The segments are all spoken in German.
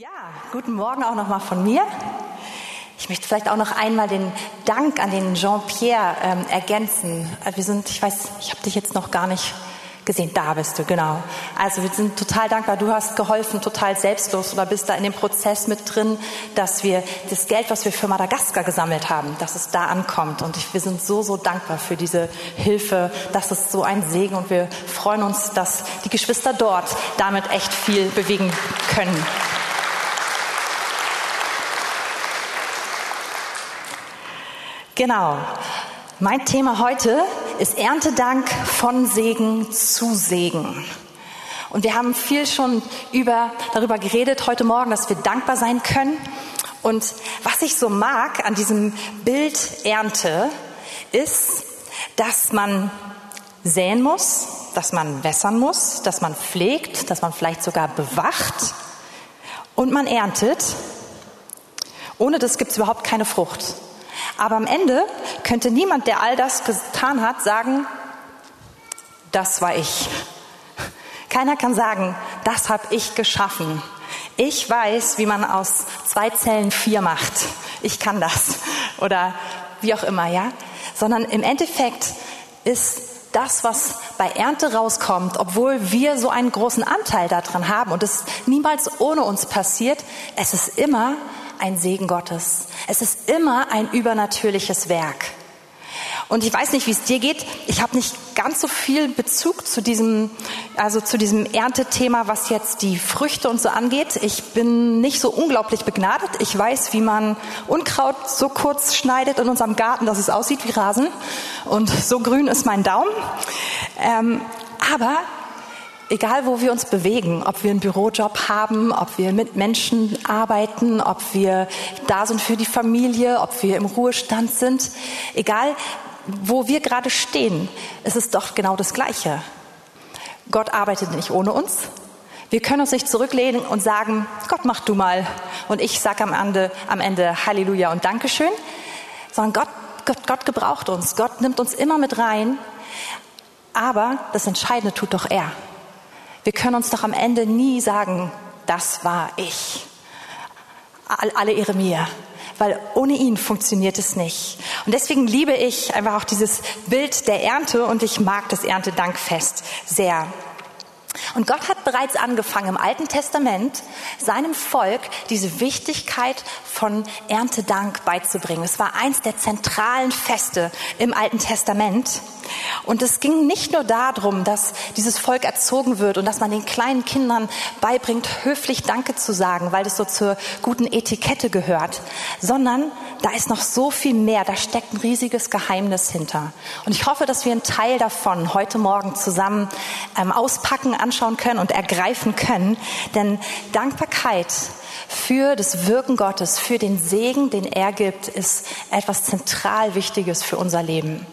Ja, guten Morgen auch nochmal von mir. Ich möchte vielleicht auch noch einmal den Dank an den Jean-Pierre ähm, ergänzen. Äh, wir sind, ich weiß, ich habe dich jetzt noch gar nicht gesehen. Da bist du, genau. Also wir sind total dankbar. Du hast geholfen, total selbstlos oder bist da in dem Prozess mit drin, dass wir das Geld, was wir für Madagaskar gesammelt haben, dass es da ankommt. Und ich, wir sind so, so dankbar für diese Hilfe. Das ist so ein Segen und wir freuen uns, dass die Geschwister dort damit echt viel bewegen können. Genau. Mein Thema heute ist Erntedank von Segen zu Segen. Und wir haben viel schon über, darüber geredet heute Morgen, dass wir dankbar sein können. Und was ich so mag an diesem Bild Ernte, ist, dass man säen muss, dass man wässern muss, dass man pflegt, dass man vielleicht sogar bewacht und man erntet. Ohne das gibt es überhaupt keine Frucht. Aber am Ende könnte niemand, der all das getan hat, sagen, das war ich. Keiner kann sagen, das habe ich geschaffen. Ich weiß, wie man aus zwei Zellen vier macht. Ich kann das. Oder wie auch immer, ja? Sondern im Endeffekt ist das, was bei Ernte rauskommt, obwohl wir so einen großen Anteil daran haben und es niemals ohne uns passiert, es ist immer ein Segen Gottes. Es ist immer ein übernatürliches Werk. Und ich weiß nicht, wie es dir geht. Ich habe nicht ganz so viel Bezug zu diesem, also zu diesem Erntethema, was jetzt die Früchte und so angeht. Ich bin nicht so unglaublich begnadet. Ich weiß, wie man Unkraut so kurz schneidet in unserem Garten, dass es aussieht wie Rasen. Und so grün ist mein Daumen. Ähm, aber egal wo wir uns bewegen, ob wir einen Bürojob haben, ob wir mit Menschen arbeiten, ob wir da sind für die Familie, ob wir im Ruhestand sind, egal wo wir gerade stehen, ist es doch genau das Gleiche. Gott arbeitet nicht ohne uns. Wir können uns nicht zurücklehnen und sagen, Gott mach du mal. Und ich sage am Ende, am Ende Halleluja und Dankeschön. Sondern Gott, Gott, Gott gebraucht uns. Gott nimmt uns immer mit rein. Aber das Entscheidende tut doch er. Wir können uns doch am Ende nie sagen, das war ich. Alle Ehre mir. Weil ohne ihn funktioniert es nicht. Und deswegen liebe ich einfach auch dieses Bild der Ernte und ich mag das Erntedankfest sehr. Und Gott hat bereits angefangen im Alten Testament seinem Volk diese Wichtigkeit von Erntedank beizubringen. Es war eins der zentralen Feste im Alten Testament. Und es ging nicht nur darum, dass dieses Volk erzogen wird und dass man den kleinen Kindern beibringt, höflich Danke zu sagen, weil das so zur guten Etikette gehört, sondern da ist noch so viel mehr, da steckt ein riesiges Geheimnis hinter. Und ich hoffe, dass wir einen Teil davon heute Morgen zusammen ähm, auspacken, anschauen können und ergreifen können. Denn Dankbarkeit für das Wirken Gottes, für den Segen, den er gibt, ist etwas zentral Wichtiges für unser Leben.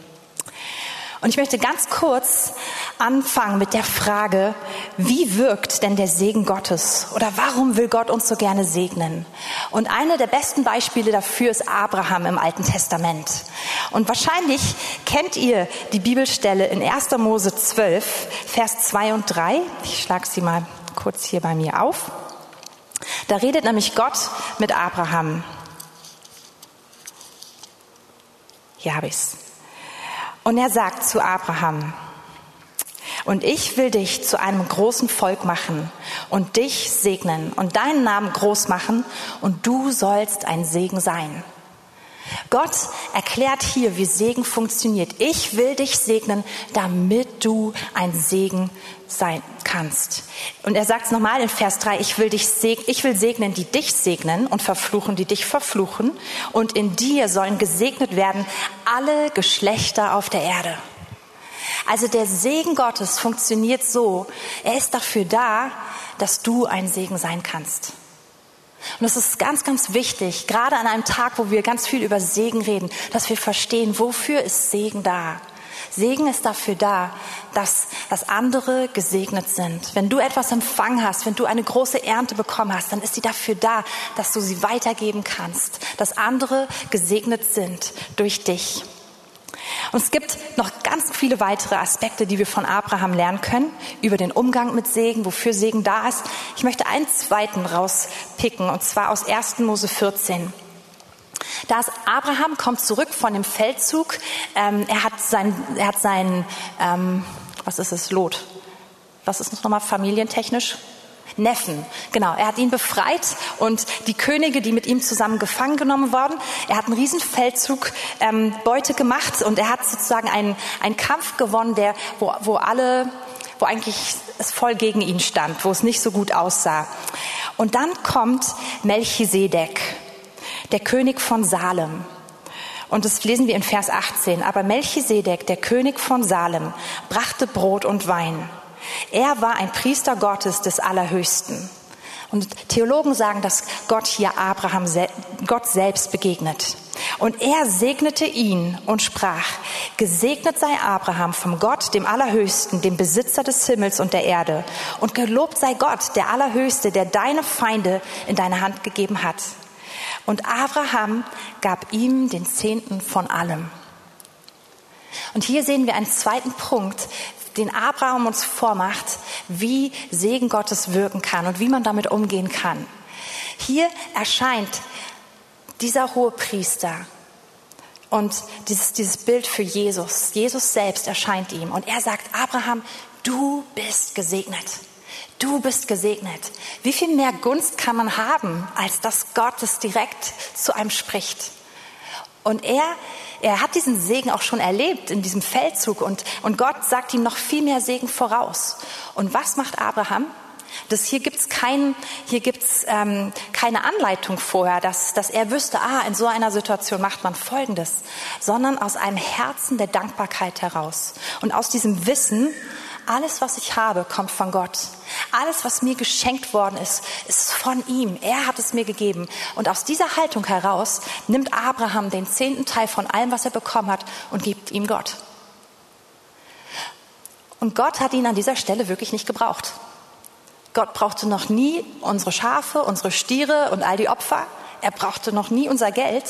Und ich möchte ganz kurz anfangen mit der Frage, wie wirkt denn der Segen Gottes? Oder warum will Gott uns so gerne segnen? Und eine der besten Beispiele dafür ist Abraham im Alten Testament. Und wahrscheinlich kennt ihr die Bibelstelle in 1. Mose 12, Vers 2 und 3. Ich schlage sie mal kurz hier bei mir auf. Da redet nämlich Gott mit Abraham. Hier habe ich's. Und er sagt zu Abraham, und ich will dich zu einem großen Volk machen und dich segnen und deinen Namen groß machen und du sollst ein Segen sein. Gott erklärt hier, wie Segen funktioniert. Ich will dich segnen, damit du ein Segen sein kannst. Und er sagt es nochmal in Vers 3, ich will, dich seg ich will segnen, die dich segnen und verfluchen, die dich verfluchen. Und in dir sollen gesegnet werden alle Geschlechter auf der Erde. Also der Segen Gottes funktioniert so, er ist dafür da, dass du ein Segen sein kannst. Und es ist ganz, ganz wichtig, gerade an einem Tag, wo wir ganz viel über Segen reden, dass wir verstehen, wofür ist Segen da? Segen ist dafür da, dass, dass andere gesegnet sind. Wenn du etwas empfangen hast, wenn du eine große Ernte bekommen hast, dann ist sie dafür da, dass du sie weitergeben kannst, dass andere gesegnet sind durch dich. Und es gibt noch ganz viele weitere Aspekte, die wir von Abraham lernen können, über den Umgang mit Segen, wofür Segen da ist. Ich möchte einen zweiten rauspicken, und zwar aus 1. Mose 14. Da ist Abraham kommt zurück von dem Feldzug. Ähm, er hat sein, er hat sein, ähm, was ist es, Lot? Was ist nochmal familientechnisch? Neffen, genau. Er hat ihn befreit und die Könige, die mit ihm zusammen gefangen genommen wurden, er hat einen Riesenfeldzug ähm, Beute gemacht und er hat sozusagen einen, einen Kampf gewonnen, der, wo, wo alle, wo eigentlich es voll gegen ihn stand, wo es nicht so gut aussah. Und dann kommt Melchisedek, der König von Salem. Und das lesen wir in Vers 18. Aber Melchisedek, der König von Salem, brachte Brot und Wein. Er war ein Priester Gottes des Allerhöchsten. Und Theologen sagen, dass Gott hier Abraham, Gott selbst begegnet. Und er segnete ihn und sprach, gesegnet sei Abraham vom Gott, dem Allerhöchsten, dem Besitzer des Himmels und der Erde. Und gelobt sei Gott, der Allerhöchste, der deine Feinde in deine Hand gegeben hat. Und Abraham gab ihm den Zehnten von allem. Und hier sehen wir einen zweiten Punkt, den Abraham uns vormacht, wie Segen Gottes wirken kann und wie man damit umgehen kann. Hier erscheint dieser hohe Priester und dieses, dieses Bild für Jesus. Jesus selbst erscheint ihm und er sagt, Abraham, du bist gesegnet. Du bist gesegnet. Wie viel mehr Gunst kann man haben, als dass Gott es direkt zu einem spricht? Und er er hat diesen Segen auch schon erlebt in diesem Feldzug und, und Gott sagt ihm noch viel mehr Segen voraus. Und was macht Abraham? Das hier gibt's kein, hier gibt's ähm, keine Anleitung vorher, dass, dass er wüsste, ah, in so einer Situation macht man Folgendes, sondern aus einem Herzen der Dankbarkeit heraus und aus diesem Wissen, alles, was ich habe, kommt von Gott. Alles, was mir geschenkt worden ist, ist von ihm. Er hat es mir gegeben. Und aus dieser Haltung heraus nimmt Abraham den zehnten Teil von allem, was er bekommen hat, und gibt ihm Gott. Und Gott hat ihn an dieser Stelle wirklich nicht gebraucht. Gott brauchte noch nie unsere Schafe, unsere Stiere und all die Opfer. Er brauchte noch nie unser Geld.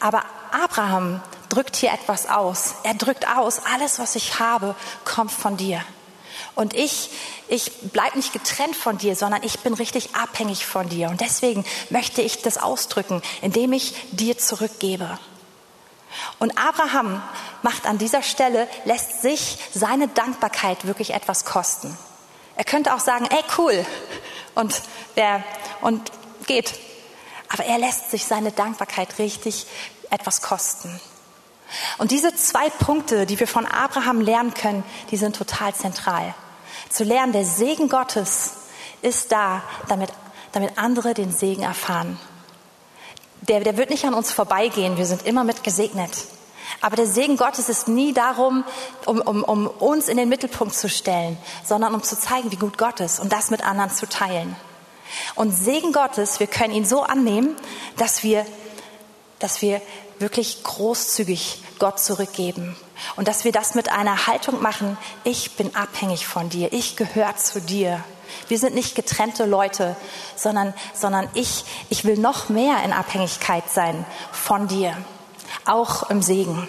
Aber Abraham drückt hier etwas aus. Er drückt aus, alles, was ich habe, kommt von dir. Und ich, ich bleib nicht getrennt von dir, sondern ich bin richtig abhängig von dir. Und deswegen möchte ich das ausdrücken, indem ich dir zurückgebe. Und Abraham macht an dieser Stelle, lässt sich seine Dankbarkeit wirklich etwas kosten. Er könnte auch sagen, ey, cool, und, wer, und geht. Aber er lässt sich seine Dankbarkeit richtig etwas kosten. Und diese zwei Punkte, die wir von Abraham lernen können, die sind total zentral zu lernen, der Segen Gottes ist da, damit, damit andere den Segen erfahren. Der, der wird nicht an uns vorbeigehen, wir sind immer mit gesegnet. Aber der Segen Gottes ist nie darum, um, um, um uns in den Mittelpunkt zu stellen, sondern um zu zeigen, wie gut Gott ist und das mit anderen zu teilen. Und Segen Gottes, wir können ihn so annehmen, dass wir, dass wir wirklich großzügig Gott zurückgeben. Und dass wir das mit einer Haltung machen, ich bin abhängig von dir, ich gehöre zu dir. Wir sind nicht getrennte Leute, sondern, sondern ich, ich will noch mehr in Abhängigkeit sein von dir, auch im Segen.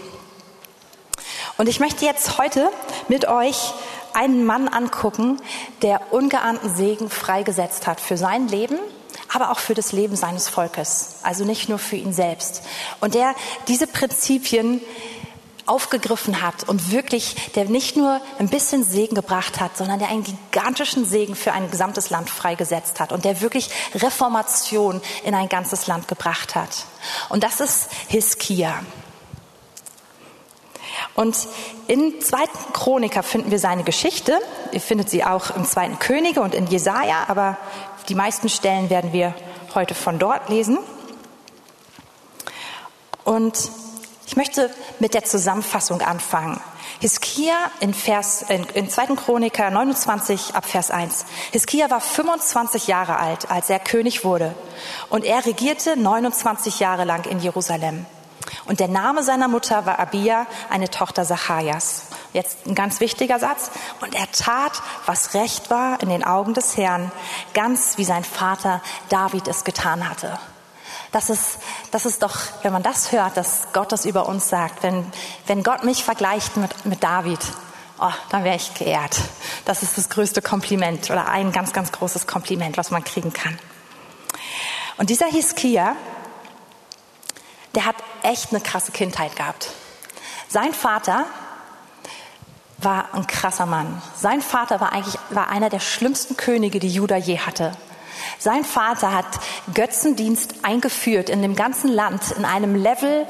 Und ich möchte jetzt heute mit euch einen Mann angucken, der ungeahnten Segen freigesetzt hat für sein Leben aber auch für das Leben seines Volkes, also nicht nur für ihn selbst. Und der diese Prinzipien aufgegriffen hat und wirklich, der nicht nur ein bisschen Segen gebracht hat, sondern der einen gigantischen Segen für ein gesamtes Land freigesetzt hat und der wirklich Reformation in ein ganzes Land gebracht hat. Und das ist Hiskia. Und in zweiten Chroniker finden wir seine Geschichte. Ihr findet sie auch im zweiten Könige und in Jesaja, aber die meisten Stellen werden wir heute von dort lesen. Und ich möchte mit der Zusammenfassung anfangen. Hiskia in, Vers, in, in 2. Chroniker 29 ab Vers 1. Hiskia war 25 Jahre alt, als er König wurde. Und er regierte 29 Jahre lang in Jerusalem. Und der Name seiner Mutter war Abia, eine Tochter Zacharias. Jetzt ein ganz wichtiger Satz. Und er tat, was recht war in den Augen des Herrn, ganz wie sein Vater David es getan hatte. Das ist, das ist doch, wenn man das hört, dass Gott das über uns sagt, wenn, wenn Gott mich vergleicht mit, mit David, oh, dann wäre ich geehrt. Das ist das größte Kompliment oder ein ganz, ganz großes Kompliment, was man kriegen kann. Und dieser Hiskia, der hat echt eine krasse Kindheit gehabt. Sein Vater war ein krasser Mann. Sein Vater war eigentlich war einer der schlimmsten Könige, die Juda je hatte. Sein Vater hat Götzendienst eingeführt in dem ganzen Land in einem Level,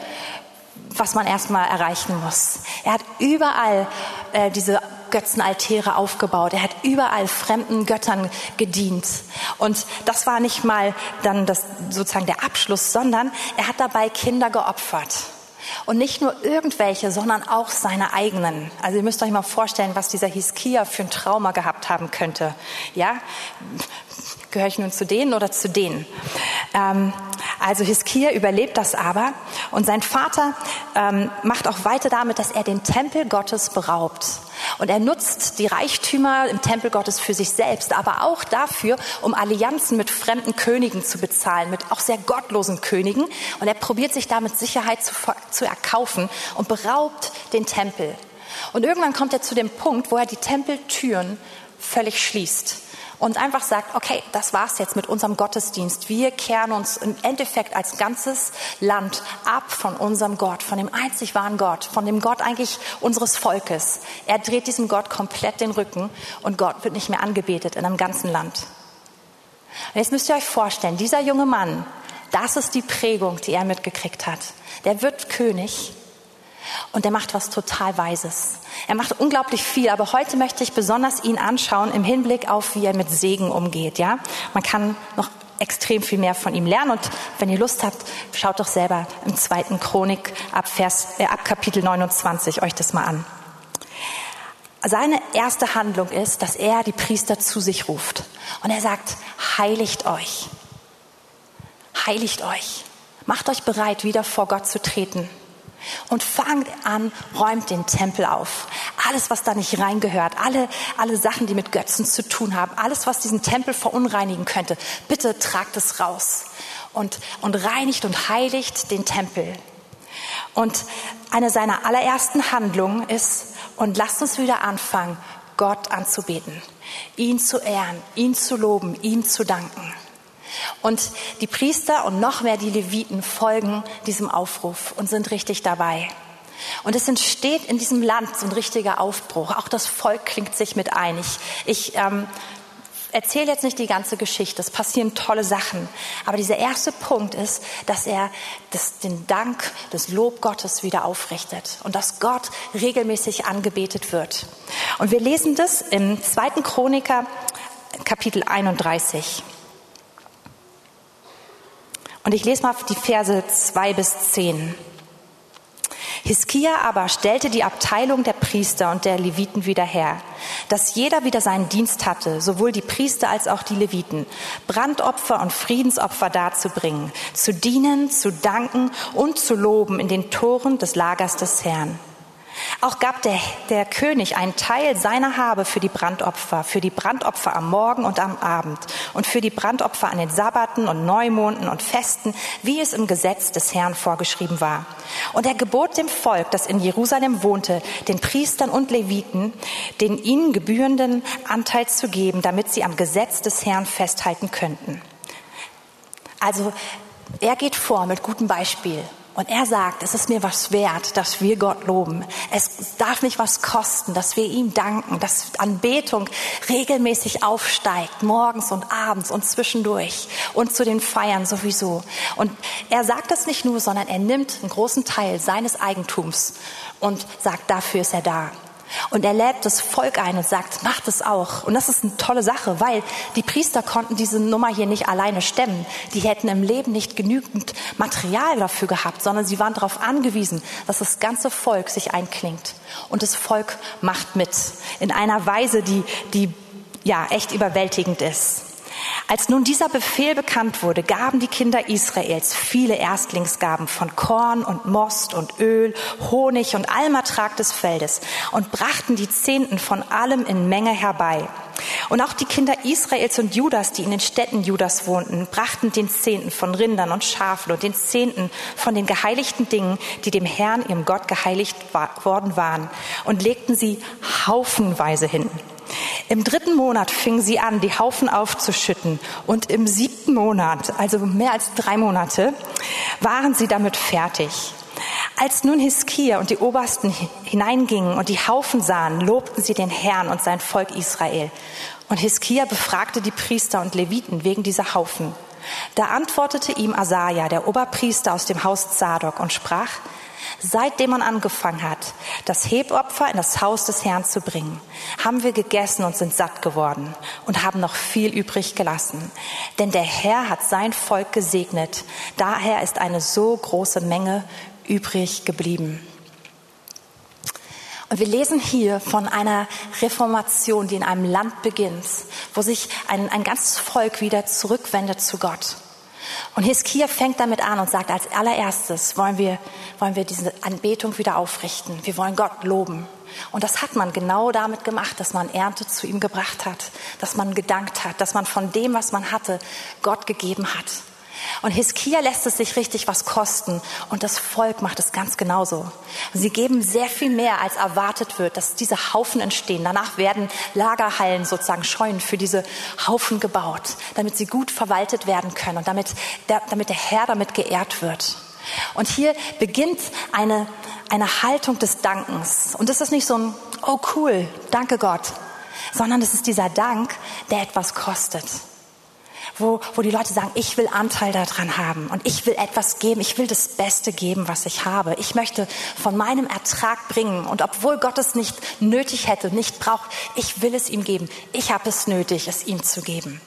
was man erstmal erreichen muss. Er hat überall äh, diese Götzenaltäre aufgebaut. Er hat überall fremden Göttern gedient. Und das war nicht mal dann das, sozusagen der Abschluss, sondern er hat dabei Kinder geopfert. Und nicht nur irgendwelche, sondern auch seine eigenen. Also ihr müsst euch mal vorstellen, was dieser Hiskia für ein Trauma gehabt haben könnte. Ja, gehöre ich nun zu denen oder zu denen? Ähm, also Hiskia überlebt das aber und sein Vater ähm, macht auch weiter damit, dass er den Tempel Gottes beraubt. Und er nutzt die Reichtümer im Tempel Gottes für sich selbst, aber auch dafür, um Allianzen mit fremden Königen zu bezahlen, mit auch sehr gottlosen Königen. Und er probiert sich damit Sicherheit zu, zu erkaufen und beraubt den Tempel. Und irgendwann kommt er zu dem Punkt, wo er die Tempeltüren völlig schließt und einfach sagt, okay, das war's jetzt mit unserem Gottesdienst. Wir kehren uns im Endeffekt als ganzes Land ab von unserem Gott, von dem einzig wahren Gott, von dem Gott eigentlich unseres Volkes. Er dreht diesem Gott komplett den Rücken und Gott wird nicht mehr angebetet in einem ganzen Land. Und jetzt müsst ihr euch vorstellen, dieser junge Mann, das ist die Prägung, die er mitgekriegt hat. Der wird König und der macht was total Weises. Er macht unglaublich viel, aber heute möchte ich besonders ihn anschauen im Hinblick auf, wie er mit Segen umgeht. Ja, man kann noch extrem viel mehr von ihm lernen und wenn ihr Lust habt, schaut doch selber im zweiten Chronik ab Vers, äh, ab Kapitel 29 euch das mal an. Seine erste Handlung ist, dass er die Priester zu sich ruft und er sagt: Heiligt euch, heiligt euch, macht euch bereit, wieder vor Gott zu treten. Und fangt an, räumt den Tempel auf. Alles, was da nicht reingehört, alle, alle Sachen, die mit Götzen zu tun haben, alles, was diesen Tempel verunreinigen könnte, bitte tragt es raus und, und reinigt und heiligt den Tempel. Und eine seiner allerersten Handlungen ist, und lasst uns wieder anfangen, Gott anzubeten, ihn zu ehren, ihn zu loben, ihm zu danken. Und die Priester und noch mehr die Leviten folgen diesem Aufruf und sind richtig dabei. Und es entsteht in diesem Land so ein richtiger Aufbruch. Auch das Volk klingt sich mit ein. Ich, ich ähm, erzähle jetzt nicht die ganze Geschichte. Es passieren tolle Sachen. Aber dieser erste Punkt ist, dass er das, den Dank, das Lob Gottes wieder aufrichtet und dass Gott regelmäßig angebetet wird. Und wir lesen das im zweiten Chroniker Kapitel 31. Und ich lese mal die Verse zwei bis zehn. Hiskia aber stellte die Abteilung der Priester und der Leviten wieder her, dass jeder wieder seinen Dienst hatte, sowohl die Priester als auch die Leviten, Brandopfer und Friedensopfer darzubringen, zu dienen, zu danken und zu loben in den Toren des Lagers des Herrn. Auch gab der, der König einen Teil seiner Habe für die Brandopfer, für die Brandopfer am Morgen und am Abend und für die Brandopfer an den Sabbaten und Neumonden und Festen, wie es im Gesetz des Herrn vorgeschrieben war. Und er gebot dem Volk, das in Jerusalem wohnte, den Priestern und Leviten, den ihnen gebührenden Anteil zu geben, damit sie am Gesetz des Herrn festhalten könnten. Also er geht vor mit gutem Beispiel und er sagt, es ist mir was wert, dass wir Gott loben. Es darf nicht was kosten, dass wir ihm danken, dass Anbetung regelmäßig aufsteigt, morgens und abends und zwischendurch und zu den Feiern sowieso. Und er sagt das nicht nur, sondern er nimmt einen großen Teil seines Eigentums und sagt, dafür ist er da. Und er lädt das Volk ein und sagt, macht es auch. Und das ist eine tolle Sache, weil die Priester konnten diese Nummer hier nicht alleine stemmen. Die hätten im Leben nicht genügend Material dafür gehabt, sondern sie waren darauf angewiesen, dass das ganze Volk sich einklingt. Und das Volk macht mit in einer Weise, die, die ja echt überwältigend ist. Als nun dieser Befehl bekannt wurde, gaben die Kinder Israels viele Erstlingsgaben von Korn und Most und Öl, Honig und allem Ertrag des Feldes und brachten die Zehnten von allem in Menge herbei. Und auch die Kinder Israels und Judas, die in den Städten Judas wohnten, brachten den Zehnten von Rindern und Schafen und den Zehnten von den geheiligten Dingen, die dem Herrn, ihrem Gott, geheiligt worden waren, und legten sie haufenweise hin. Im dritten Monat fingen sie an, die Haufen aufzuschütten. Und im siebten Monat, also mehr als drei Monate, waren sie damit fertig. Als nun Hiskia und die Obersten hineingingen und die Haufen sahen, lobten sie den Herrn und sein Volk Israel. Und Hiskia befragte die Priester und Leviten wegen dieser Haufen. Da antwortete ihm Asaja, der Oberpriester aus dem Haus Zadok, und sprach, Seitdem man angefangen hat, das Hebopfer in das Haus des Herrn zu bringen, haben wir gegessen und sind satt geworden und haben noch viel übrig gelassen. Denn der Herr hat sein Volk gesegnet. Daher ist eine so große Menge übrig geblieben. Und wir lesen hier von einer Reformation, die in einem Land beginnt, wo sich ein, ein ganzes Volk wieder zurückwendet zu Gott. Und Hiskia fängt damit an und sagt, als allererstes wollen wir, wollen wir diese Anbetung wieder aufrichten. Wir wollen Gott loben. Und das hat man genau damit gemacht, dass man Ernte zu ihm gebracht hat, dass man gedankt hat, dass man von dem, was man hatte, Gott gegeben hat. Und Hiskia lässt es sich richtig was kosten und das Volk macht es ganz genauso. Sie geben sehr viel mehr, als erwartet wird, dass diese Haufen entstehen. Danach werden Lagerhallen, sozusagen Scheunen für diese Haufen gebaut, damit sie gut verwaltet werden können und damit der, damit der Herr damit geehrt wird. Und hier beginnt eine, eine Haltung des Dankens. Und das ist nicht so ein, oh cool, danke Gott, sondern es ist dieser Dank, der etwas kostet wo, wo die Leute sagen, ich will Anteil daran haben und ich will etwas geben, ich will das Beste geben, was ich habe. Ich möchte von meinem Ertrag bringen und obwohl Gott es nicht nötig hätte, nicht braucht, ich will es ihm geben. Ich habe es nötig, es ihm zu geben.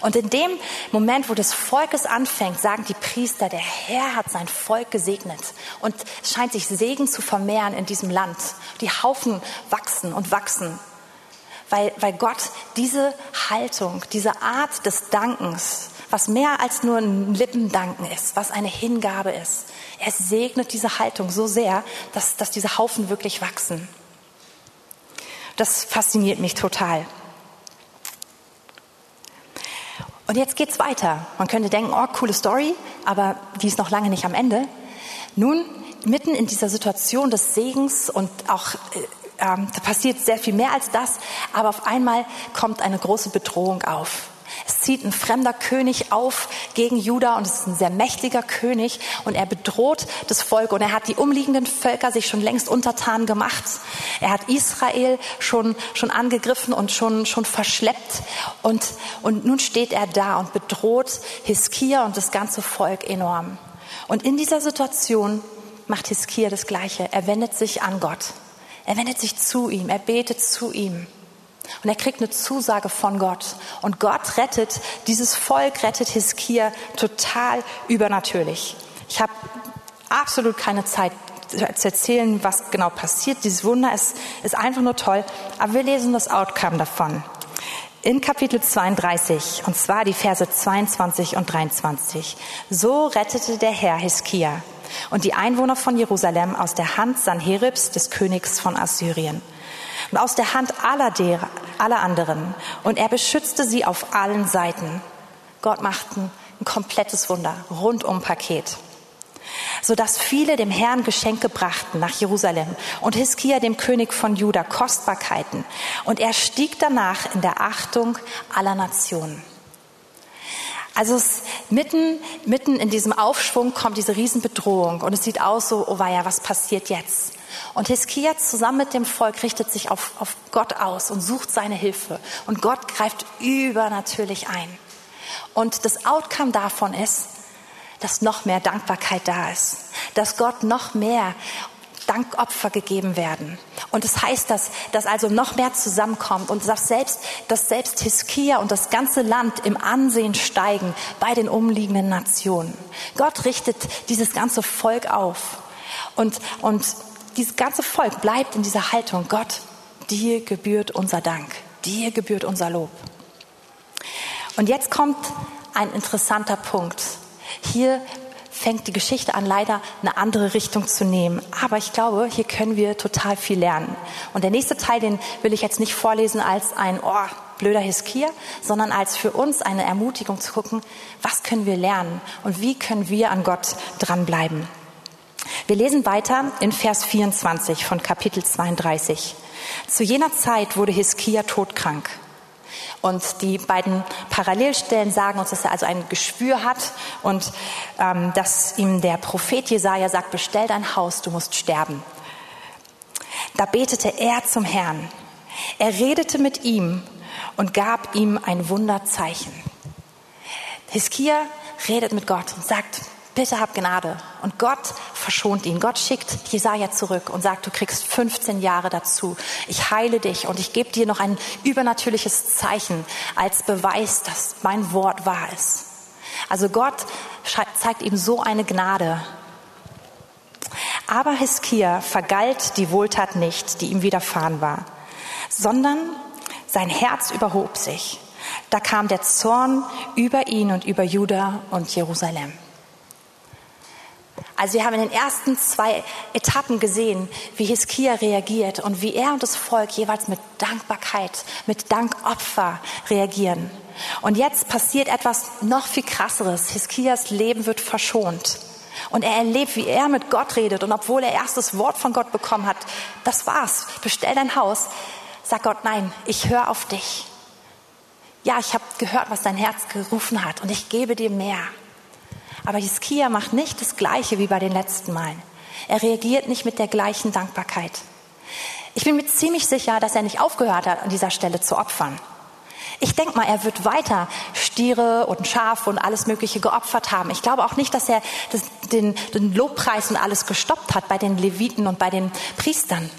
Und in dem Moment, wo das Volk es anfängt, sagen die Priester, der Herr hat sein Volk gesegnet. Und es scheint sich Segen zu vermehren in diesem Land. Die Haufen wachsen und wachsen weil, weil Gott diese Haltung, diese Art des Dankens, was mehr als nur ein Lippendanken ist, was eine Hingabe ist, er segnet diese Haltung so sehr, dass, dass diese Haufen wirklich wachsen. Das fasziniert mich total. Und jetzt geht's weiter. Man könnte denken, oh, coole Story, aber die ist noch lange nicht am Ende. Nun, mitten in dieser Situation des Segens und auch äh, ähm, da passiert sehr viel mehr als das, aber auf einmal kommt eine große Bedrohung auf. Es zieht ein fremder König auf gegen Juda und es ist ein sehr mächtiger König und er bedroht das Volk und er hat die umliegenden Völker sich schon längst untertan gemacht. Er hat Israel schon, schon angegriffen und schon, schon verschleppt und, und nun steht er da und bedroht Hiskia und das ganze Volk enorm. Und in dieser Situation macht Hiskia das Gleiche. Er wendet sich an Gott. Er wendet sich zu ihm, er betet zu ihm. Und er kriegt eine Zusage von Gott. Und Gott rettet, dieses Volk rettet Hiskia total übernatürlich. Ich habe absolut keine Zeit zu erzählen, was genau passiert. Dieses Wunder ist, ist einfach nur toll. Aber wir lesen das Outcome davon. In Kapitel 32, und zwar die Verse 22 und 23. So rettete der Herr Hiskia und die Einwohner von Jerusalem aus der Hand Sanheribs, des Königs von Assyrien, und aus der Hand aller, der, aller anderen. Und er beschützte sie auf allen Seiten. Gott macht ein, komplettes Wunder, rundum Paket sodass viele dem Herrn Geschenke brachten nach Jerusalem und Hiskia dem König von Juda Kostbarkeiten. Und er stieg danach in der Achtung aller Nationen. Also es, mitten, mitten in diesem Aufschwung kommt diese Riesenbedrohung und es sieht aus so, oh weia, was passiert jetzt? Und Hiskia zusammen mit dem Volk richtet sich auf, auf Gott aus und sucht seine Hilfe. Und Gott greift übernatürlich ein. Und das Outcome davon ist, dass noch mehr Dankbarkeit da ist, dass Gott noch mehr Dankopfer gegeben werden. Und das heißt, dass, dass also noch mehr zusammenkommt und dass selbst, dass selbst Hiskia und das ganze Land im Ansehen steigen bei den umliegenden Nationen. Gott richtet dieses ganze Volk auf. Und, und dieses ganze Volk bleibt in dieser Haltung, Gott, dir gebührt unser Dank, dir gebührt unser Lob. Und jetzt kommt ein interessanter Punkt. Hier fängt die Geschichte an, leider eine andere Richtung zu nehmen. Aber ich glaube, hier können wir total viel lernen. Und der nächste Teil, den will ich jetzt nicht vorlesen als ein oh, blöder Hiskia, sondern als für uns eine Ermutigung zu gucken, was können wir lernen und wie können wir an Gott dranbleiben. Wir lesen weiter in Vers 24 von Kapitel 32. Zu jener Zeit wurde Hiskia todkrank. Und die beiden Parallelstellen sagen uns, dass er also ein Geschwür hat und ähm, dass ihm der Prophet Jesaja sagt: Bestell dein Haus, du musst sterben. Da betete er zum Herrn. Er redete mit ihm und gab ihm ein Wunderzeichen. Hiskia redet mit Gott und sagt: bitte hab Gnade. Und Gott verschont ihn. Gott schickt Jesaja zurück und sagt, du kriegst 15 Jahre dazu. Ich heile dich und ich gebe dir noch ein übernatürliches Zeichen als Beweis, dass mein Wort wahr ist. Also Gott zeigt ihm so eine Gnade. Aber Hiskia vergalt die Wohltat nicht, die ihm widerfahren war, sondern sein Herz überhob sich. Da kam der Zorn über ihn und über Juda und Jerusalem. Also wir haben in den ersten zwei Etappen gesehen, wie Hiskia reagiert und wie er und das Volk jeweils mit Dankbarkeit, mit Dankopfer reagieren. Und jetzt passiert etwas noch viel krasseres. Hiskias Leben wird verschont. Und er erlebt, wie er mit Gott redet. Und obwohl er erst das Wort von Gott bekommen hat, das war's. Bestell dein Haus. Sagt Gott, nein, ich höre auf dich. Ja, ich habe gehört, was dein Herz gerufen hat. Und ich gebe dir mehr. Aber Hiskia macht nicht das Gleiche wie bei den letzten Malen. Er reagiert nicht mit der gleichen Dankbarkeit. Ich bin mir ziemlich sicher, dass er nicht aufgehört hat, an dieser Stelle zu opfern. Ich denke mal, er wird weiter Stiere und Schafe und alles Mögliche geopfert haben. Ich glaube auch nicht, dass er das, den, den Lobpreis und alles gestoppt hat bei den Leviten und bei den Priestern.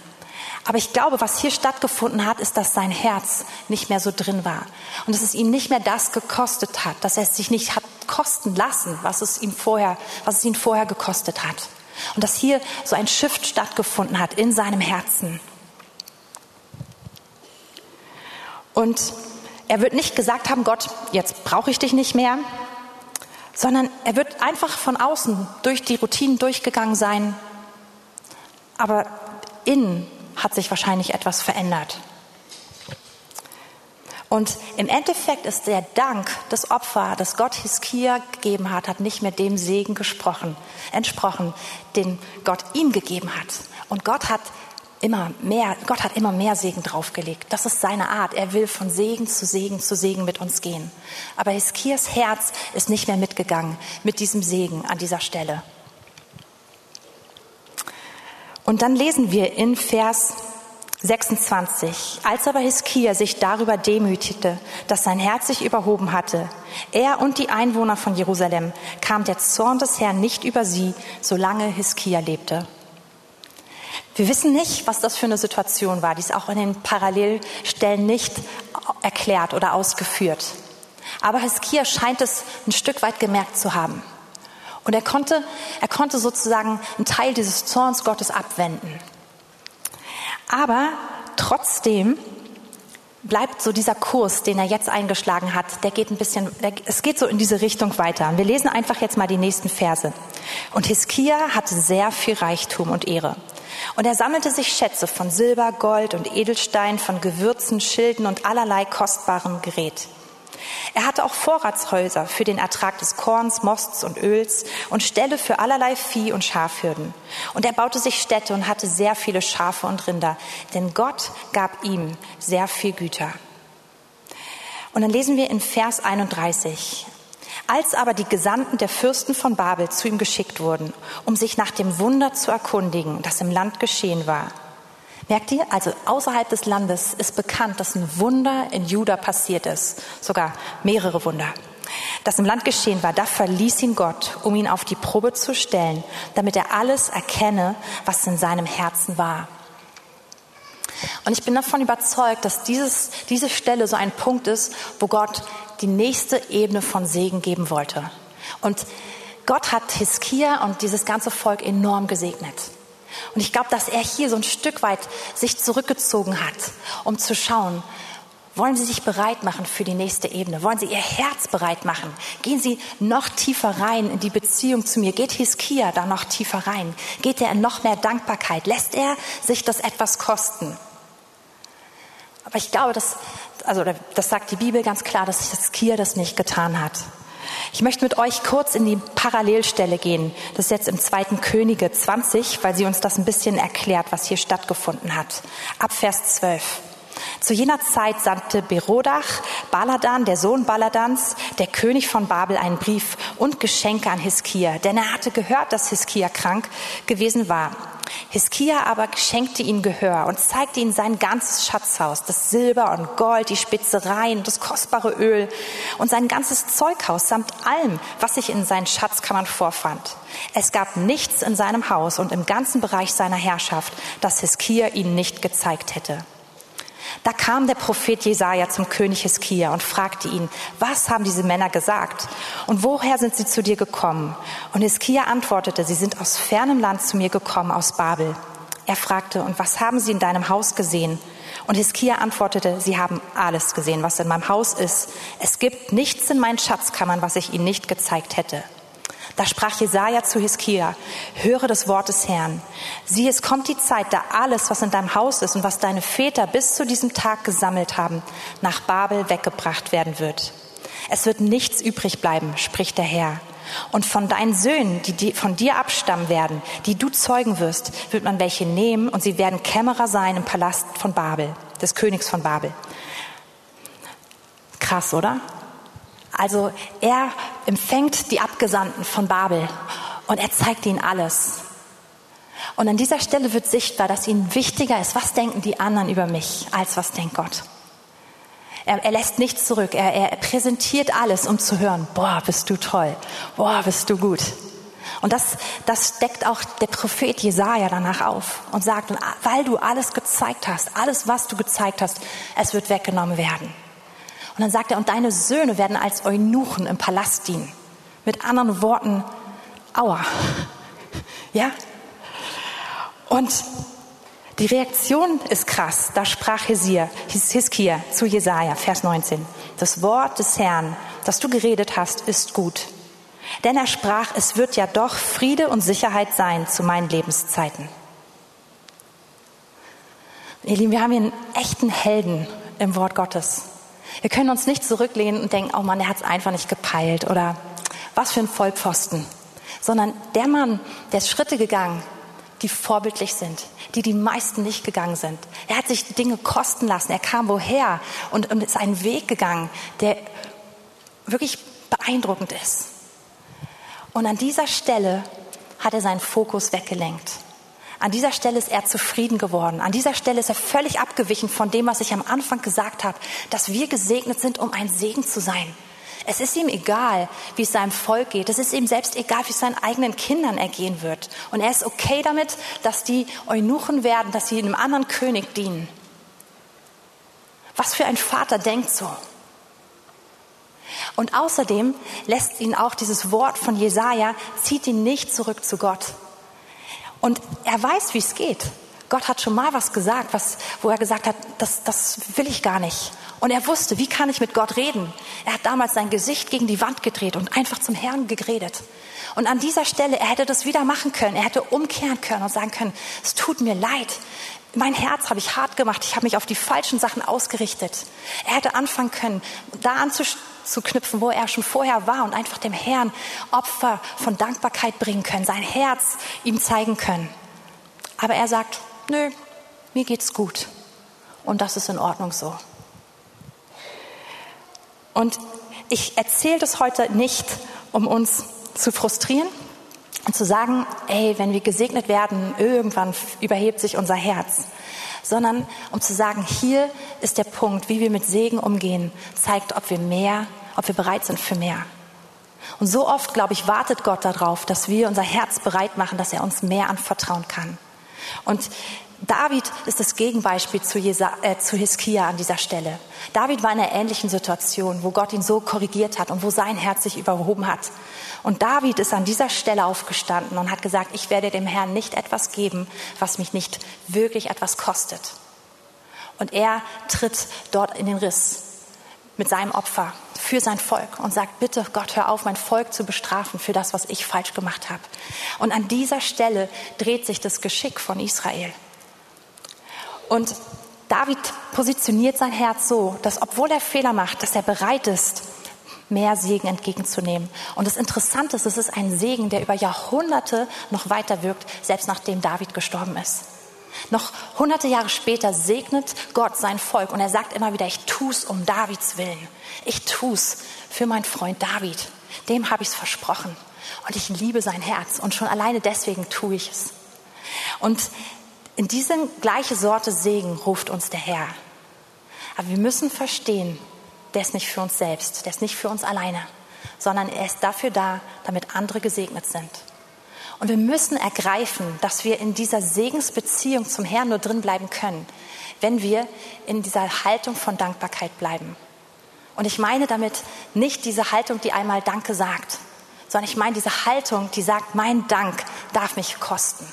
Aber ich glaube, was hier stattgefunden hat, ist, dass sein Herz nicht mehr so drin war. Und dass es ihm nicht mehr das gekostet hat, dass er es sich nicht hat kosten lassen, was es ihm vorher, was es ihn vorher gekostet hat. Und dass hier so ein Shift stattgefunden hat in seinem Herzen. Und er wird nicht gesagt haben, Gott, jetzt brauche ich dich nicht mehr, sondern er wird einfach von außen durch die Routinen durchgegangen sein. Aber innen hat sich wahrscheinlich etwas verändert. Und im Endeffekt ist der Dank, das Opfer, das Gott Hiskia gegeben hat, hat nicht mehr dem Segen gesprochen, entsprochen, den Gott ihm gegeben hat. Und Gott hat immer mehr, Gott hat immer mehr Segen draufgelegt. Das ist seine Art. Er will von Segen zu Segen zu Segen mit uns gehen. Aber Hiskias Herz ist nicht mehr mitgegangen mit diesem Segen an dieser Stelle. Und dann lesen wir in Vers 26. Als aber Hiskia sich darüber demütigte, dass sein Herz sich überhoben hatte, er und die Einwohner von Jerusalem, kam der Zorn des Herrn nicht über sie, solange Hiskia lebte. Wir wissen nicht, was das für eine Situation war. Die ist auch in den Parallelstellen nicht erklärt oder ausgeführt. Aber Hiskia scheint es ein Stück weit gemerkt zu haben. Und er konnte, er konnte sozusagen einen Teil dieses Zorns Gottes abwenden. Aber trotzdem bleibt so dieser Kurs, den er jetzt eingeschlagen hat, der geht ein bisschen, der, es geht so in diese Richtung weiter. Wir lesen einfach jetzt mal die nächsten Verse. Und Hiskia hatte sehr viel Reichtum und Ehre. Und er sammelte sich Schätze von Silber, Gold und Edelstein, von Gewürzen, Schilden und allerlei kostbarem Gerät. Er hatte auch Vorratshäuser für den Ertrag des Korns, Mosts und Öls und Ställe für allerlei Vieh und Schafhürden. Und er baute sich Städte und hatte sehr viele Schafe und Rinder, denn Gott gab ihm sehr viel Güter. Und dann lesen wir in Vers 31. Als aber die Gesandten der Fürsten von Babel zu ihm geschickt wurden, um sich nach dem Wunder zu erkundigen, das im Land geschehen war, Merkt ihr? Also außerhalb des Landes ist bekannt, dass ein Wunder in Juda passiert ist. Sogar mehrere Wunder. Das im Land geschehen war, da verließ ihn Gott, um ihn auf die Probe zu stellen, damit er alles erkenne, was in seinem Herzen war. Und ich bin davon überzeugt, dass dieses, diese Stelle so ein Punkt ist, wo Gott die nächste Ebene von Segen geben wollte. Und Gott hat Hiskia und dieses ganze Volk enorm gesegnet. Und ich glaube, dass er hier so ein Stück weit sich zurückgezogen hat, um zu schauen, Wollen Sie sich bereit machen für die nächste Ebene? Wollen Sie Ihr Herz bereit machen? Gehen Sie noch tiefer rein in die Beziehung zu mir? Geht Hiskia da noch tiefer rein? Geht er in noch mehr Dankbarkeit? Lässt er sich das etwas kosten? Aber ich glaube, dass, also das sagt die Bibel ganz klar, dass Hiskia das nicht getan hat. Ich möchte mit euch kurz in die Parallelstelle gehen. Das ist jetzt im zweiten Könige 20, weil sie uns das ein bisschen erklärt, was hier stattgefunden hat. Ab Vers 12. Zu jener Zeit sandte Berodach, Baladan, der Sohn Baladans, der König von Babel, einen Brief und Geschenke an Hiskia, denn er hatte gehört, dass Hiskia krank gewesen war. Hiskia aber schenkte ihm Gehör und zeigte ihm sein ganzes Schatzhaus, das Silber und Gold, die Spitzereien, das kostbare Öl und sein ganzes Zeughaus samt allem, was sich in seinen Schatzkammern vorfand. Es gab nichts in seinem Haus und im ganzen Bereich seiner Herrschaft, das Hiskia ihm nicht gezeigt hätte. Da kam der Prophet Jesaja zum König Hiskia und fragte ihn, was haben diese Männer gesagt? Und woher sind sie zu dir gekommen? Und Hiskia antwortete, sie sind aus fernem Land zu mir gekommen, aus Babel. Er fragte, und was haben sie in deinem Haus gesehen? Und Hiskia antwortete, sie haben alles gesehen, was in meinem Haus ist. Es gibt nichts in meinen Schatzkammern, was ich ihnen nicht gezeigt hätte. Da sprach Jesaja zu Hiskia, höre das Wort des Herrn. Sieh, es kommt die Zeit, da alles, was in deinem Haus ist und was deine Väter bis zu diesem Tag gesammelt haben, nach Babel weggebracht werden wird. Es wird nichts übrig bleiben, spricht der Herr. Und von deinen Söhnen, die von dir abstammen werden, die du zeugen wirst, wird man welche nehmen und sie werden Kämmerer sein im Palast von Babel, des Königs von Babel. Krass, oder? Also er empfängt die Abgesandten von Babel und er zeigt ihnen alles. Und an dieser Stelle wird sichtbar, dass ihnen wichtiger ist, was denken die anderen über mich, als was denkt Gott. Er, er lässt nichts zurück. Er, er präsentiert alles, um zu hören, boah, bist du toll, boah, bist du gut. Und das, das deckt auch der Prophet Jesaja danach auf und sagt, weil du alles gezeigt hast, alles, was du gezeigt hast, es wird weggenommen werden. Und dann sagt er, und deine Söhne werden als Eunuchen im Palast dienen. Mit anderen Worten, aua. Ja? Und die Reaktion ist krass. Da sprach Hiskia, Hiskia zu Jesaja, Vers 19. Das Wort des Herrn, das du geredet hast, ist gut. Denn er sprach, es wird ja doch Friede und Sicherheit sein zu meinen Lebenszeiten. Ihr Lieben, wir haben hier einen echten Helden im Wort Gottes. Wir können uns nicht zurücklehnen und denken, oh Mann, der hat es einfach nicht gepeilt oder was für ein Vollpfosten. Sondern der Mann, der ist Schritte gegangen, die vorbildlich sind, die die meisten nicht gegangen sind. Er hat sich Dinge kosten lassen. Er kam woher und, und ist einen Weg gegangen, der wirklich beeindruckend ist. Und an dieser Stelle hat er seinen Fokus weggelenkt. An dieser Stelle ist er zufrieden geworden. An dieser Stelle ist er völlig abgewichen von dem, was ich am Anfang gesagt habe, dass wir gesegnet sind, um ein Segen zu sein. Es ist ihm egal, wie es seinem Volk geht. Es ist ihm selbst egal, wie es seinen eigenen Kindern ergehen wird. Und er ist okay damit, dass die Eunuchen werden, dass sie einem anderen König dienen. Was für ein Vater denkt so? Und außerdem lässt ihn auch dieses Wort von Jesaja, zieht ihn nicht zurück zu Gott. Und er weiß, wie es geht. Gott hat schon mal was gesagt, was, wo er gesagt hat, das, das will ich gar nicht. Und er wusste, wie kann ich mit Gott reden? Er hat damals sein Gesicht gegen die Wand gedreht und einfach zum Herrn geredet. Und an dieser Stelle, er hätte das wieder machen können. Er hätte umkehren können und sagen können, es tut mir leid. Mein Herz habe ich hart gemacht. Ich habe mich auf die falschen Sachen ausgerichtet. Er hätte anfangen können, da anzuknüpfen, wo er schon vorher war und einfach dem Herrn Opfer von Dankbarkeit bringen können, sein Herz ihm zeigen können. Aber er sagt, nö, mir geht's gut. Und das ist in Ordnung so. Und ich erzähle das heute nicht, um uns zu frustrieren und zu sagen, ey, wenn wir gesegnet werden, irgendwann überhebt sich unser Herz, sondern um zu sagen, hier ist der Punkt, wie wir mit Segen umgehen, zeigt, ob wir mehr, ob wir bereit sind für mehr. Und so oft, glaube ich, wartet Gott darauf, dass wir unser Herz bereit machen, dass er uns mehr anvertrauen kann. Und David ist das Gegenbeispiel zu, Jesa, äh, zu Hiskia an dieser Stelle. David war in einer ähnlichen Situation, wo Gott ihn so korrigiert hat und wo sein Herz sich überhoben hat. Und David ist an dieser Stelle aufgestanden und hat gesagt, ich werde dem Herrn nicht etwas geben, was mich nicht wirklich etwas kostet. Und er tritt dort in den Riss mit seinem Opfer für sein Volk und sagt, bitte Gott, hör auf, mein Volk zu bestrafen für das, was ich falsch gemacht habe. Und an dieser Stelle dreht sich das Geschick von Israel. Und David positioniert sein Herz so, dass obwohl er Fehler macht, dass er bereit ist, mehr Segen entgegenzunehmen. Und das Interessante ist, es ist ein Segen, der über Jahrhunderte noch weiter wirkt, selbst nachdem David gestorben ist. Noch hunderte Jahre später segnet Gott sein Volk und er sagt immer wieder, ich tu's um Davids Willen. Ich tu's für meinen Freund David. Dem habe ich es versprochen. Und ich liebe sein Herz und schon alleine deswegen tue ich es. Und in diese gleiche Sorte Segen ruft uns der Herr. Aber wir müssen verstehen, der ist nicht für uns selbst, der ist nicht für uns alleine, sondern er ist dafür da, damit andere gesegnet sind. Und wir müssen ergreifen, dass wir in dieser Segensbeziehung zum Herrn nur drin bleiben können, wenn wir in dieser Haltung von Dankbarkeit bleiben. Und ich meine damit nicht diese Haltung, die einmal Danke sagt, sondern ich meine diese Haltung, die sagt, mein Dank darf mich kosten.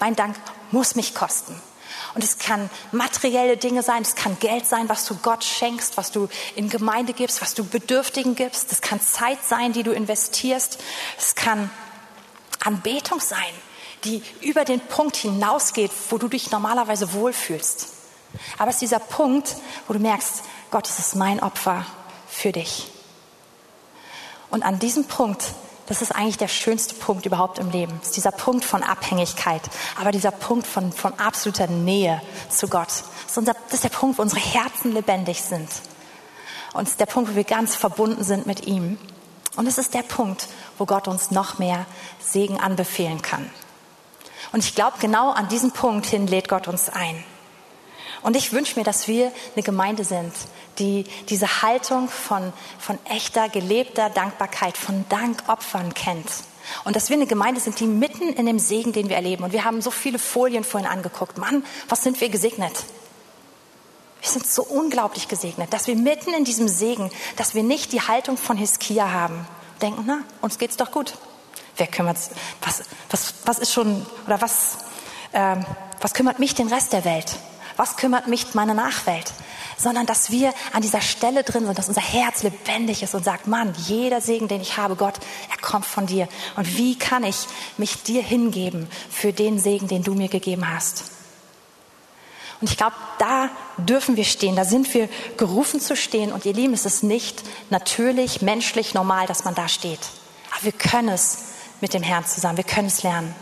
Mein Dank muss mich kosten. Und es kann materielle Dinge sein, es kann Geld sein, was du Gott schenkst, was du in Gemeinde gibst, was du Bedürftigen gibst. Es kann Zeit sein, die du investierst. Es kann Anbetung sein, die über den Punkt hinausgeht, wo du dich normalerweise wohlfühlst. Aber es ist dieser Punkt, wo du merkst, Gott, es ist mein Opfer für dich. Und an diesem Punkt das ist eigentlich der schönste Punkt überhaupt im Leben. Das ist dieser Punkt von Abhängigkeit, aber dieser Punkt von, von absoluter Nähe zu Gott. Das ist, unser, das ist der Punkt, wo unsere Herzen lebendig sind. Und es ist der Punkt, wo wir ganz verbunden sind mit ihm. Und es ist der Punkt, wo Gott uns noch mehr Segen anbefehlen kann. Und ich glaube, genau an diesem Punkt hin lädt Gott uns ein. Und ich wünsche mir, dass wir eine Gemeinde sind, die diese Haltung von, von echter, gelebter Dankbarkeit, von Dankopfern kennt. Und dass wir eine Gemeinde sind, die mitten in dem Segen, den wir erleben. Und wir haben so viele Folien vorhin angeguckt. Mann, was sind wir gesegnet? Wir sind so unglaublich gesegnet, dass wir mitten in diesem Segen, dass wir nicht die Haltung von Hiskia haben. Denken, na, uns geht's doch gut. Wer kümmert, was, was, was ist schon, oder was, äh, was kümmert mich den Rest der Welt? Was kümmert mich meine Nachwelt? Sondern dass wir an dieser Stelle drin sind, dass unser Herz lebendig ist und sagt, Mann, jeder Segen, den ich habe, Gott, er kommt von dir. Und wie kann ich mich dir hingeben für den Segen, den du mir gegeben hast? Und ich glaube, da dürfen wir stehen, da sind wir gerufen zu stehen. Und ihr Lieben, es ist nicht natürlich, menschlich, normal, dass man da steht. Aber wir können es mit dem Herrn zusammen, wir können es lernen.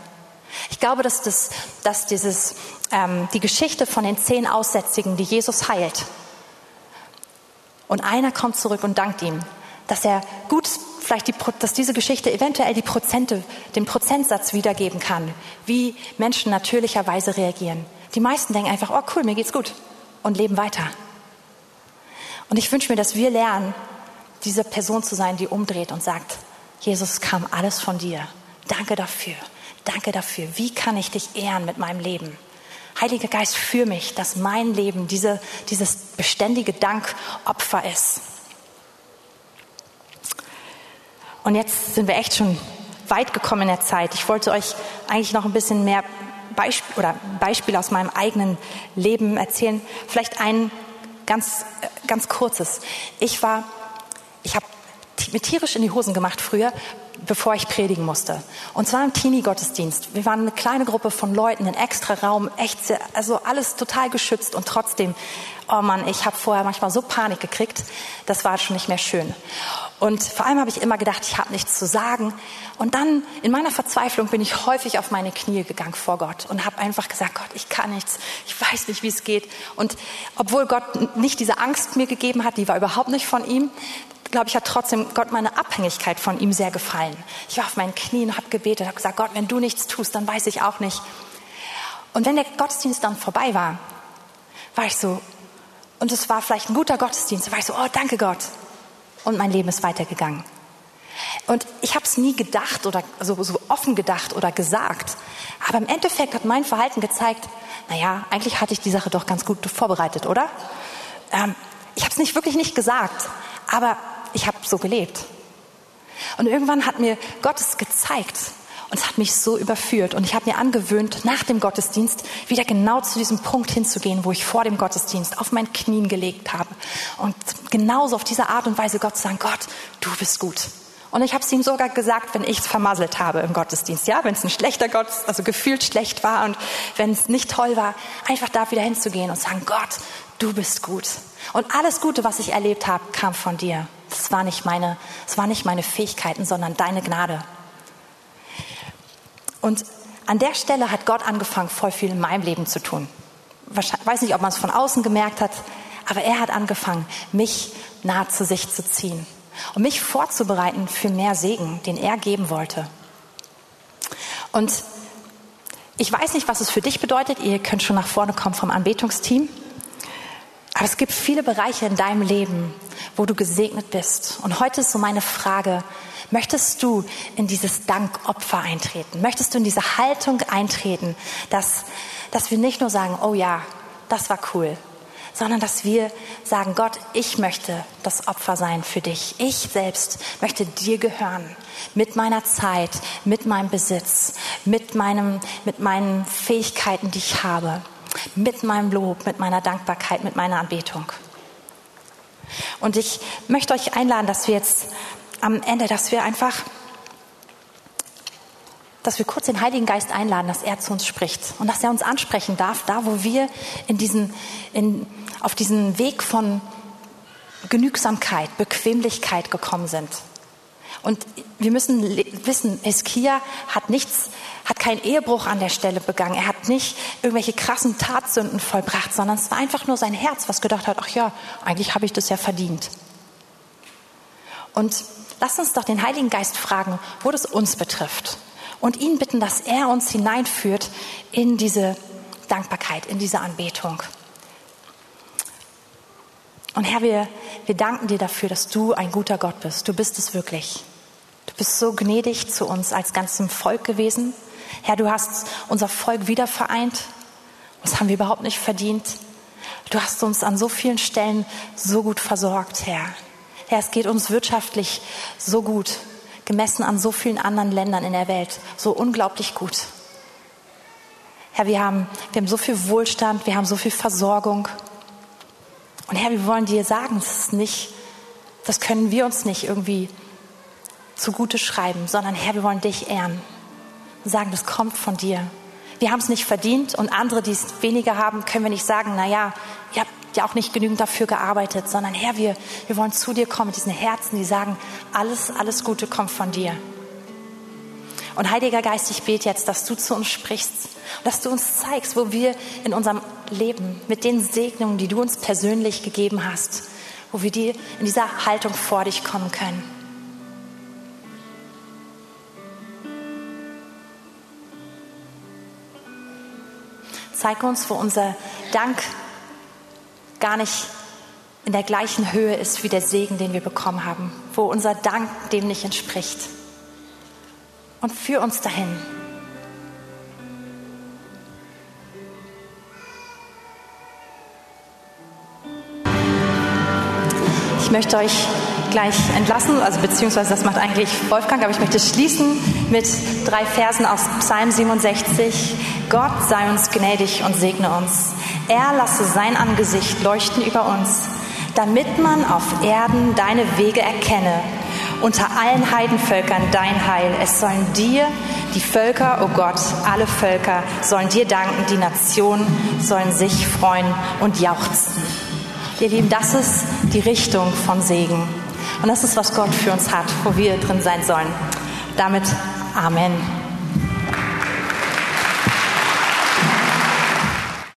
Ich glaube, dass, das, dass dieses, ähm, die Geschichte von den zehn Aussätzigen, die Jesus heilt, und einer kommt zurück und dankt ihm, dass er gut, vielleicht die, dass diese Geschichte eventuell die Prozente, den Prozentsatz wiedergeben kann, wie Menschen natürlicherweise reagieren. Die meisten denken einfach, oh cool, mir geht's gut und leben weiter. Und ich wünsche mir, dass wir lernen, diese Person zu sein, die umdreht und sagt, Jesus kam alles von dir. Danke dafür. Danke dafür. Wie kann ich dich ehren mit meinem Leben? Heiliger Geist, für mich, dass mein Leben diese, dieses beständige Dankopfer ist. Und jetzt sind wir echt schon weit gekommen in der Zeit. Ich wollte euch eigentlich noch ein bisschen mehr Beispiel oder Beispiele aus meinem eigenen Leben erzählen. Vielleicht ein ganz, ganz kurzes. Ich war, ich habe mir tierisch in die Hosen gemacht früher, bevor ich predigen musste. Und zwar im Teenie-Gottesdienst. Wir waren eine kleine Gruppe von Leuten, in extra Raum, echt, sehr, also alles total geschützt und trotzdem, oh Mann, ich habe vorher manchmal so Panik gekriegt, das war schon nicht mehr schön. Und vor allem habe ich immer gedacht, ich habe nichts zu sagen. Und dann in meiner Verzweiflung bin ich häufig auf meine Knie gegangen vor Gott und habe einfach gesagt, Gott, ich kann nichts, ich weiß nicht, wie es geht. Und obwohl Gott nicht diese Angst mir gegeben hat, die war überhaupt nicht von ihm, glaube ich, hat trotzdem Gott meine Abhängigkeit von ihm sehr gefallen. Ich war auf meinen Knien, habe gebetet, habe gesagt, Gott, wenn du nichts tust, dann weiß ich auch nicht. Und wenn der Gottesdienst dann vorbei war, war ich so, und es war vielleicht ein guter Gottesdienst, war ich so, oh, danke Gott. Und mein Leben ist weitergegangen. Und ich habe es nie gedacht oder so, so offen gedacht oder gesagt. Aber im Endeffekt hat mein Verhalten gezeigt, naja, eigentlich hatte ich die Sache doch ganz gut vorbereitet, oder? Ähm, ich habe es nicht wirklich nicht gesagt, aber ich habe so gelebt. Und irgendwann hat mir Gott es gezeigt. Und es hat mich so überführt. Und ich habe mir angewöhnt, nach dem Gottesdienst wieder genau zu diesem Punkt hinzugehen, wo ich vor dem Gottesdienst auf meinen Knien gelegt habe. Und genauso auf diese Art und Weise Gott zu sagen, Gott, du bist gut. Und ich habe es ihm sogar gesagt, wenn ich es vermasselt habe im Gottesdienst. Ja, wenn es ein schlechter Gott, also gefühlt schlecht war und wenn es nicht toll war, einfach da wieder hinzugehen und sagen, Gott, du bist gut. Und alles Gute, was ich erlebt habe, kam von dir. Das war nicht meine, das war nicht meine Fähigkeiten, sondern deine Gnade. Und an der Stelle hat Gott angefangen, voll viel in meinem Leben zu tun. Ich weiß nicht, ob man es von außen gemerkt hat, aber er hat angefangen, mich nahe zu sich zu ziehen und mich vorzubereiten für mehr Segen, den er geben wollte. Und ich weiß nicht, was es für dich bedeutet. Ihr könnt schon nach vorne kommen vom Anbetungsteam. Aber es gibt viele Bereiche in deinem Leben, wo du gesegnet bist. Und heute ist so meine Frage, möchtest du in dieses Dankopfer eintreten? Möchtest du in diese Haltung eintreten, dass, dass wir nicht nur sagen, oh ja, das war cool, sondern dass wir sagen, Gott, ich möchte das Opfer sein für dich. Ich selbst möchte dir gehören. Mit meiner Zeit, mit meinem Besitz, mit, meinem, mit meinen Fähigkeiten, die ich habe mit meinem Lob, mit meiner Dankbarkeit, mit meiner Anbetung. Und ich möchte euch einladen, dass wir jetzt am Ende, dass wir einfach, dass wir kurz den Heiligen Geist einladen, dass er zu uns spricht und dass er uns ansprechen darf, da wo wir in diesen, in, auf diesen Weg von Genügsamkeit, Bequemlichkeit gekommen sind. Und wir müssen wissen, Eskia hat nichts, hat keinen Ehebruch an der Stelle begangen. Er hat nicht irgendwelche krassen Tatsünden vollbracht, sondern es war einfach nur sein Herz, was gedacht hat, ach ja, eigentlich habe ich das ja verdient. Und lass uns doch den Heiligen Geist fragen, wo das uns betrifft. Und ihn bitten, dass er uns hineinführt in diese Dankbarkeit, in diese Anbetung. Und Herr, wir, wir danken dir dafür, dass du ein guter Gott bist. Du bist es wirklich. Bist so gnädig zu uns als ganzem Volk gewesen. Herr, du hast unser Volk wieder vereint. Das haben wir überhaupt nicht verdient. Du hast uns an so vielen Stellen so gut versorgt, Herr. Herr, es geht uns wirtschaftlich so gut, gemessen an so vielen anderen Ländern in der Welt, so unglaublich gut. Herr, wir haben, wir haben so viel Wohlstand, wir haben so viel Versorgung. Und Herr, wir wollen dir sagen, das ist nicht, das können wir uns nicht irgendwie zugute schreiben, sondern Herr, wir wollen dich ehren und sagen, das kommt von dir. Wir haben es nicht verdient und andere, die es weniger haben, können wir nicht sagen, na ja, ihr habt ja auch nicht genügend dafür gearbeitet, sondern Herr, wir, wir wollen zu dir kommen mit diesen Herzen, die sagen, alles, alles Gute kommt von dir. Und Heiliger Geist, ich bete jetzt, dass du zu uns sprichst dass du uns zeigst, wo wir in unserem Leben mit den Segnungen, die du uns persönlich gegeben hast, wo wir dir in dieser Haltung vor dich kommen können. Zeig uns, wo unser Dank gar nicht in der gleichen Höhe ist wie der Segen, den wir bekommen haben, wo unser Dank dem nicht entspricht und führ uns dahin. Ich möchte euch gleich entlassen, also beziehungsweise das macht eigentlich Wolfgang, aber ich möchte schließen mit drei Versen aus Psalm 67. Gott sei uns gnädig und segne uns. Er lasse sein Angesicht leuchten über uns, damit man auf Erden deine Wege erkenne unter allen Heidenvölkern dein Heil. Es sollen dir die Völker, oh Gott, alle Völker sollen dir danken, die Nationen sollen sich freuen und jauchzen. Ihr Lieben, das ist die Richtung von Segen. Und das ist, was Gott für uns hat, wo wir drin sein sollen. Damit Amen.